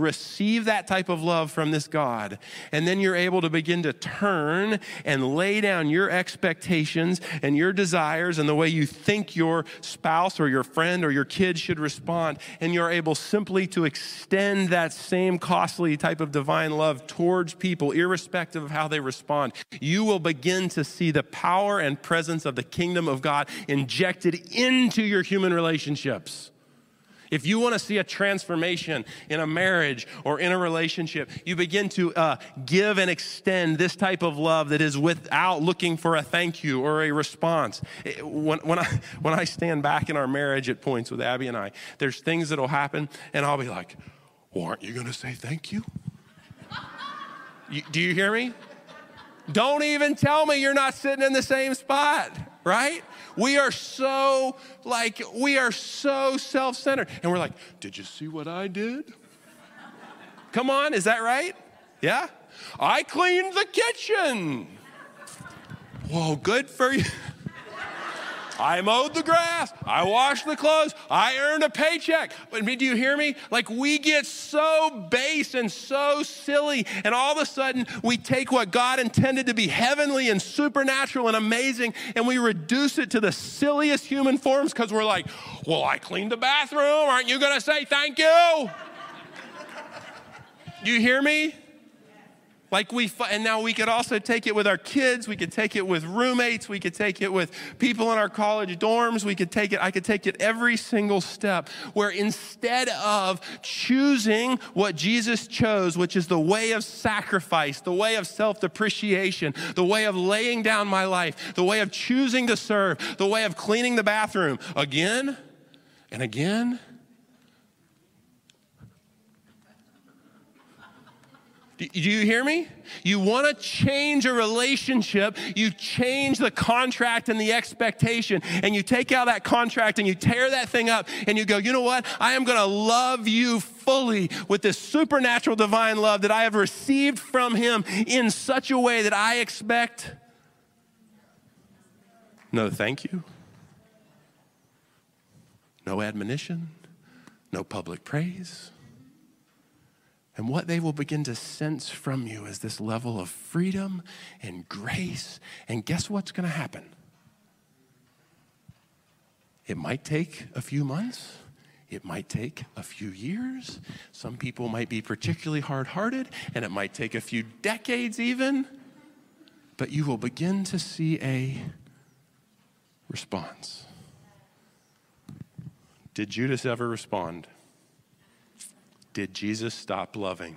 receive that type of love from this God. And then you're able to begin to turn and lay down your expectations and your desires and the way you think your spouse or your friend or your kid should respond. And you're able simply to extend that same costly type of divine love towards people, irrespective of how they respond. You will begin to see the power and presence of the kingdom of God injected into your human relationships. If you want to see a transformation in a marriage or in a relationship, you begin to uh, give and extend this type of love that is without looking for a thank you or a response. When, when, I, when I stand back in our marriage at points with Abby and I, there's things that'll happen, and I'll be like, well, aren't you going to say thank you? you? Do you hear me? Don't even tell me you're not sitting in the same spot, right? We are so, like, we are so self centered. And we're like, did you see what I did? Come on, is that right? Yeah? I cleaned the kitchen. Whoa, good for you. I mowed the grass. I washed the clothes. I earned a paycheck. But do you hear me? Like we get so base and so silly, and all of a sudden we take what God intended to be heavenly and supernatural and amazing, and we reduce it to the silliest human forms because we're like, well, I cleaned the bathroom. Aren't you going to say thank you? You hear me? Like we, and now we could also take it with our kids. We could take it with roommates. We could take it with people in our college dorms. We could take it, I could take it every single step where instead of choosing what Jesus chose, which is the way of sacrifice, the way of self depreciation, the way of laying down my life, the way of choosing to serve, the way of cleaning the bathroom again and again Do you hear me? You want to change a relationship, you change the contract and the expectation, and you take out that contract and you tear that thing up, and you go, you know what? I am going to love you fully with this supernatural divine love that I have received from Him in such a way that I expect no thank you, no admonition, no public praise and what they will begin to sense from you is this level of freedom and grace. And guess what's going to happen? It might take a few months. It might take a few years. Some people might be particularly hard hearted, and it might take a few decades even. But you will begin to see a response. Did Judas ever respond? Did Jesus stop loving?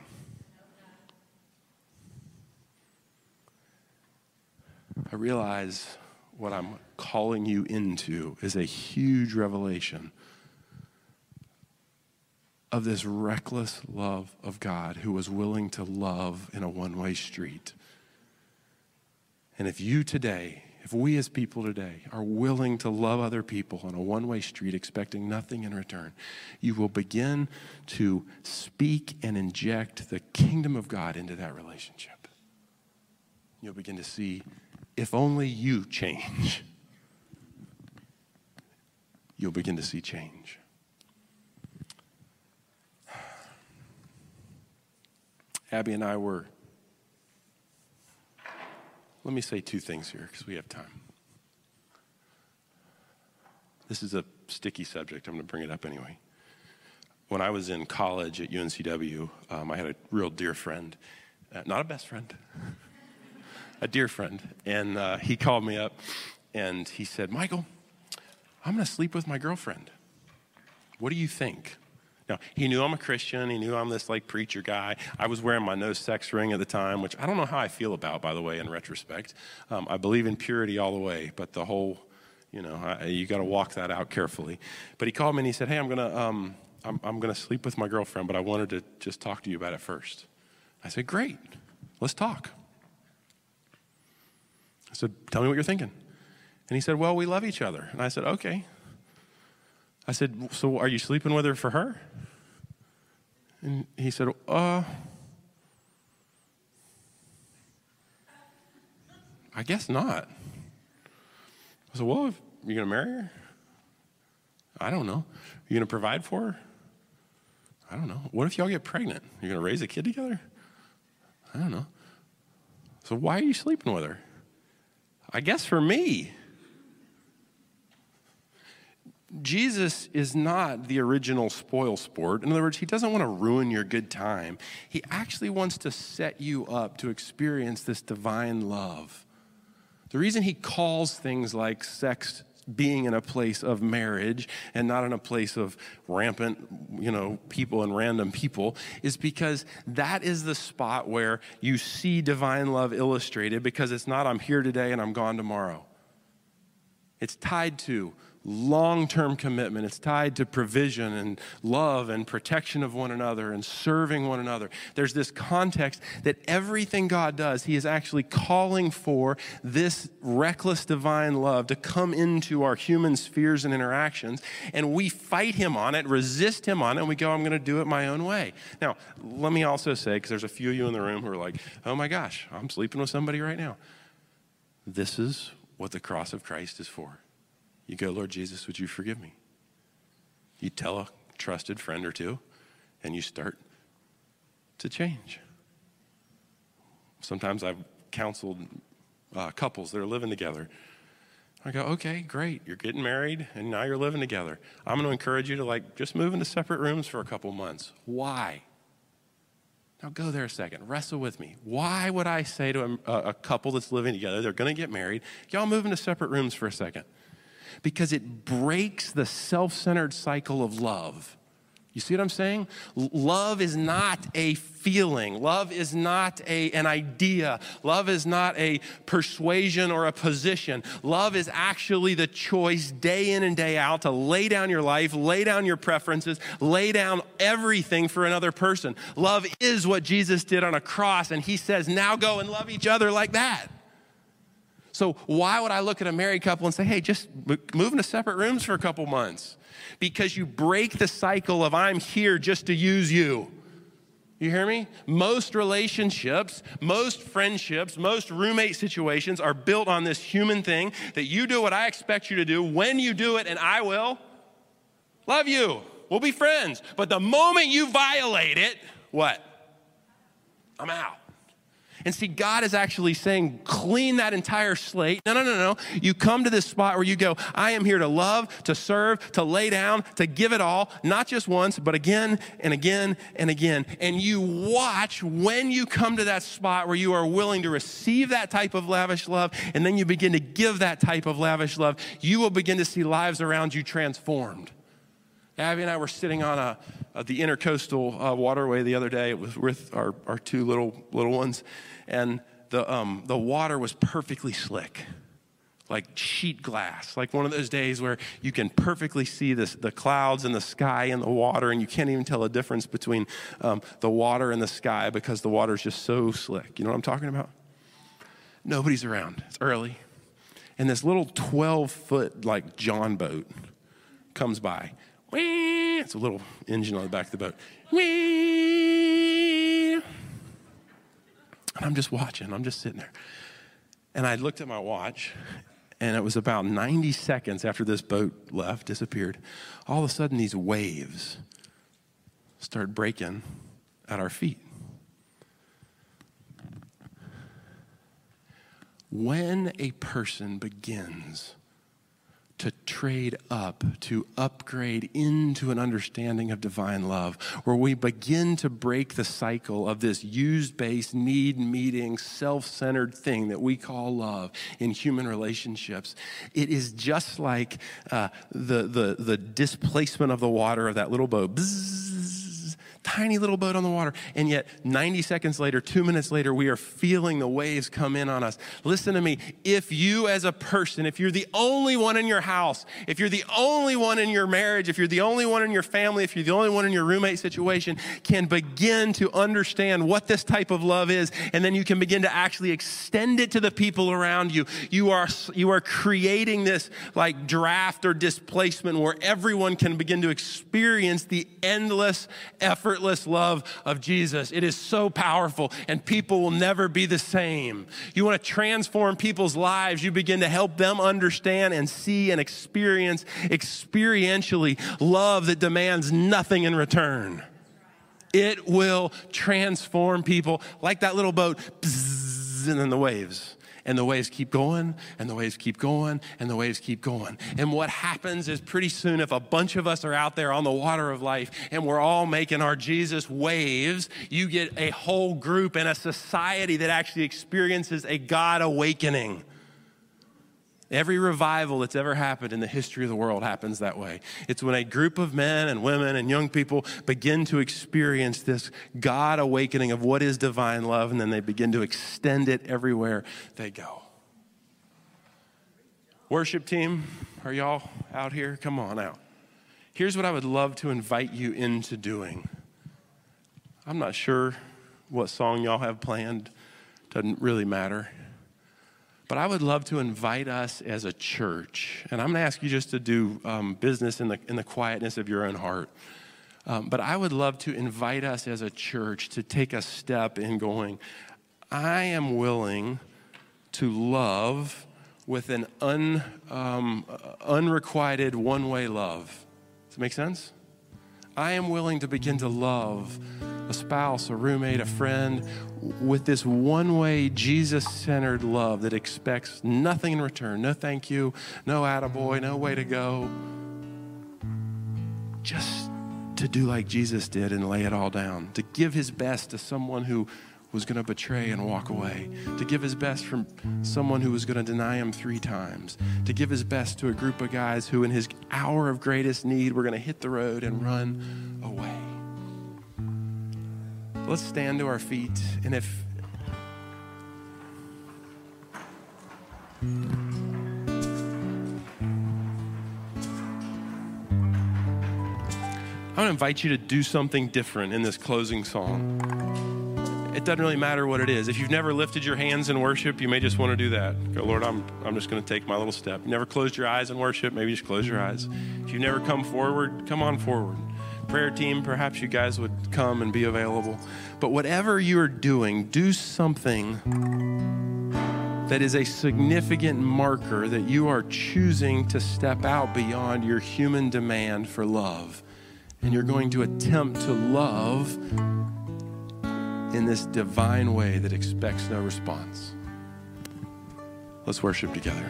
I realize what I'm calling you into is a huge revelation. of this reckless love of God who was willing to love in a one way street. And if you today, if we as people today are willing to love other people on a one way street expecting nothing in return, you will begin to speak and inject the kingdom of God into that relationship. You'll begin to see if only you change, you'll begin to see change. Abby and I were, let me say two things here because we have time. This is a sticky subject. I'm going to bring it up anyway. When I was in college at UNCW, um, I had a real dear friend, uh, not a best friend, a dear friend. And uh, he called me up and he said, Michael, I'm going to sleep with my girlfriend. What do you think? Now, he knew I'm a Christian. He knew I'm this like preacher guy. I was wearing my no sex ring at the time, which I don't know how I feel about, by the way, in retrospect. Um, I believe in purity all the way, but the whole, you know, I, you got to walk that out carefully. But he called me and he said, Hey, I'm going to. Um, I'm, I'm going to sleep with my girlfriend, but I wanted to just talk to you about it first. I said, Great, let's talk. I said, Tell me what you're thinking. And he said, Well, we love each other. And I said, Okay. I said, So are you sleeping with her for her? And he said, Uh, I guess not. I said, Well, if you're going to marry her? I don't know. You're going to provide for her? I don't know. What if y'all get pregnant? You're going to raise a kid together? I don't know. So why are you sleeping with her? I guess for me. Jesus is not the original spoil sport. In other words, he doesn't want to ruin your good time. He actually wants to set you up to experience this divine love. The reason he calls things like sex being in a place of marriage and not in a place of rampant, you know, people and random people is because that is the spot where you see divine love illustrated because it's not I'm here today and I'm gone tomorrow. It's tied to long term commitment. It's tied to provision and love and protection of one another and serving one another. There's this context that everything God does, He is actually calling for this reckless divine love to come into our human spheres and interactions. And we fight Him on it, resist Him on it, and we go, I'm going to do it my own way. Now, let me also say, because there's a few of you in the room who are like, oh my gosh, I'm sleeping with somebody right now. This is what the cross of Christ is for. You go, Lord Jesus, would you forgive me? You tell a trusted friend or two, and you start to change. Sometimes I've counseled uh, couples that are living together. I go, okay, great. You're getting married and now you're living together. I'm going to encourage you to like just move into separate rooms for a couple months. Why? Now go there a second. Wrestle with me. Why would I say to a, a couple that's living together, they're going to get married, y'all move into separate rooms for a second? Because it breaks the self centered cycle of love. You see what I'm saying? Love is not a feeling. Love is not a, an idea. Love is not a persuasion or a position. Love is actually the choice day in and day out to lay down your life, lay down your preferences, lay down everything for another person. Love is what Jesus did on a cross, and he says, now go and love each other like that. So, why would I look at a married couple and say, hey, just move into separate rooms for a couple months? Because you break the cycle of I'm here just to use you. You hear me? Most relationships, most friendships, most roommate situations are built on this human thing that you do what I expect you to do when you do it, and I will love you. We'll be friends. But the moment you violate it, what? I'm out. And see, God is actually saying, clean that entire slate. No, no, no, no. You come to this spot where you go, I am here to love, to serve, to lay down, to give it all, not just once, but again and again and again. And you watch when you come to that spot where you are willing to receive that type of lavish love, and then you begin to give that type of lavish love, you will begin to see lives around you transformed. Abby and I were sitting on a, uh, the intercoastal uh, waterway the other day. It was with our, our two little little ones, and the, um, the water was perfectly slick. like sheet glass, like one of those days where you can perfectly see this, the clouds and the sky and the water, and you can't even tell a difference between um, the water and the sky because the water is just so slick. You know what I'm talking about? Nobody's around. It's early. And this little 12 foot, like John boat comes by. It's a little engine on the back of the boat. And I'm just watching, I'm just sitting there. And I looked at my watch, and it was about 90 seconds after this boat left, disappeared. All of a sudden, these waves start breaking at our feet. When a person begins to trade up, to upgrade into an understanding of divine love, where we begin to break the cycle of this use based, need meeting, self centered thing that we call love in human relationships. It is just like uh, the, the, the displacement of the water of that little boat. Bzzz, tiny little boat on the water. And yet, 90 seconds later, two minutes later, we are feeling the waves come in on us. Listen to me. If you, as a person, if you're the only one in your house, if you're the only one in your marriage, if you're the only one in your family, if you're the only one in your roommate situation, can begin to understand what this type of love is, and then you can begin to actually extend it to the people around you, you are, you are creating this like draft or displacement where everyone can begin to experience the endless effort effortless love of Jesus. It is so powerful, and people will never be the same. You want to transform people's lives, you begin to help them understand and see and experience experientially love that demands nothing in return. It will transform people like that little boat, and then the waves and the waves keep going, and the waves keep going, and the waves keep going. And what happens is pretty soon, if a bunch of us are out there on the water of life and we're all making our Jesus waves, you get a whole group and a society that actually experiences a God awakening. Every revival that's ever happened in the history of the world happens that way. It's when a group of men and women and young people begin to experience this God awakening of what is divine love, and then they begin to extend it everywhere they go. Worship team, are y'all out here? Come on out. Here's what I would love to invite you into doing. I'm not sure what song y'all have planned, doesn't really matter. But I would love to invite us as a church, and I'm going to ask you just to do um, business in the, in the quietness of your own heart. Um, but I would love to invite us as a church to take a step in going, I am willing to love with an un, um, unrequited one way love. Does it make sense? I am willing to begin to love a spouse, a roommate, a friend with this one way, Jesus centered love that expects nothing in return. No thank you, no attaboy, no way to go. Just to do like Jesus did and lay it all down, to give his best to someone who was going to betray and walk away, to give his best from someone who was going to deny him three times, to give his best to a group of guys who, in his hour of greatest need, were going to hit the road and run away. Let's stand to our feet, and if I want to invite you to do something different in this closing song it doesn't really matter what it is. If you've never lifted your hands in worship, you may just want to do that. Go, Lord, I'm, I'm just going to take my little step. You never closed your eyes in worship, maybe just close your eyes. If you've never come forward, come on forward. Prayer team, perhaps you guys would come and be available. But whatever you're doing, do something that is a significant marker that you are choosing to step out beyond your human demand for love. And you're going to attempt to love in this divine way that expects no response. Let's worship together.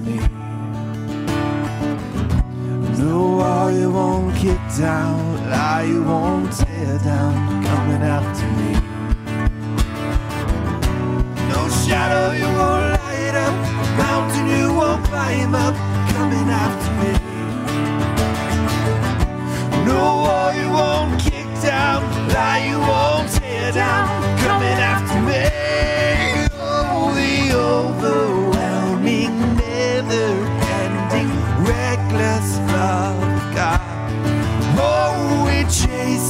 No wall you won't kick down, lie you won't tear down, coming after me. No shadow you won't light up, mountain you won't climb up, coming after me. No wall you won't kick down, lie you won't tear down, coming after me. Oh, the overwhelming,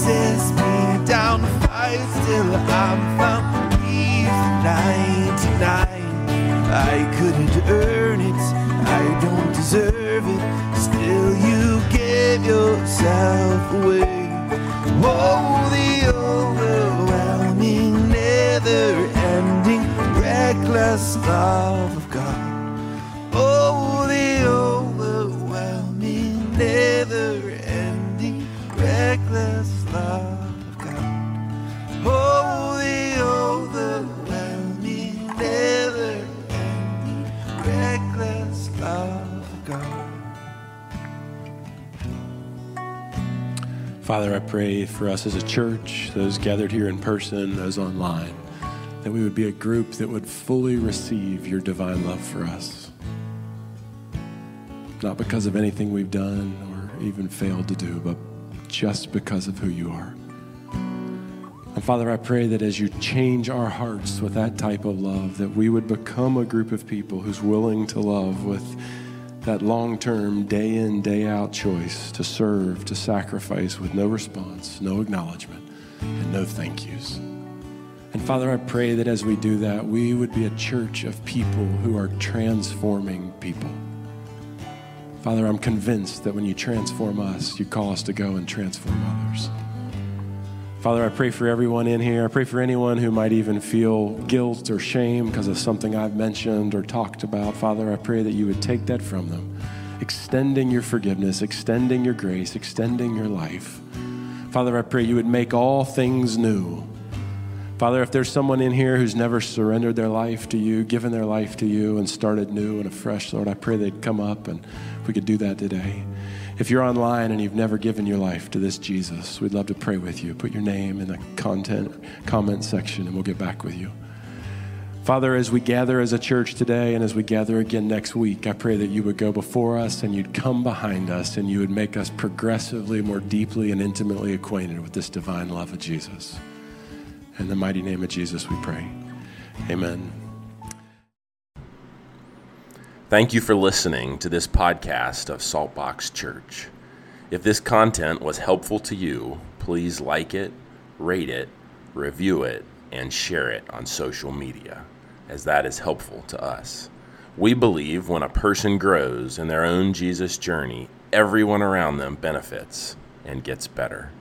chases me down, fights till I'm found, leaves 99. I couldn't earn it, I don't deserve it, still you gave yourself away. Oh, the overwhelming, never ending, reckless love Father, I pray for us as a church, those gathered here in person, those online, that we would be a group that would fully receive your divine love for us. Not because of anything we've done or even failed to do, but just because of who you are. And Father, I pray that as you change our hearts with that type of love, that we would become a group of people who's willing to love with that long term, day in, day out choice to serve, to sacrifice with no response, no acknowledgement, and no thank yous. And Father, I pray that as we do that, we would be a church of people who are transforming people. Father, I'm convinced that when you transform us, you call us to go and transform others. Father, I pray for everyone in here. I pray for anyone who might even feel guilt or shame because of something I've mentioned or talked about. Father, I pray that you would take that from them, extending your forgiveness, extending your grace, extending your life. Father, I pray you would make all things new. Father, if there's someone in here who's never surrendered their life to you, given their life to you, and started new and afresh, Lord, I pray they'd come up and we could do that today. If you're online and you've never given your life to this Jesus, we'd love to pray with you. Put your name in the content comment section and we'll get back with you. Father, as we gather as a church today and as we gather again next week, I pray that you would go before us and you'd come behind us and you would make us progressively more deeply and intimately acquainted with this divine love of Jesus. In the mighty name of Jesus, we pray. Amen. Thank you for listening to this podcast of Saltbox Church. If this content was helpful to you, please like it, rate it, review it, and share it on social media, as that is helpful to us. We believe when a person grows in their own Jesus journey, everyone around them benefits and gets better.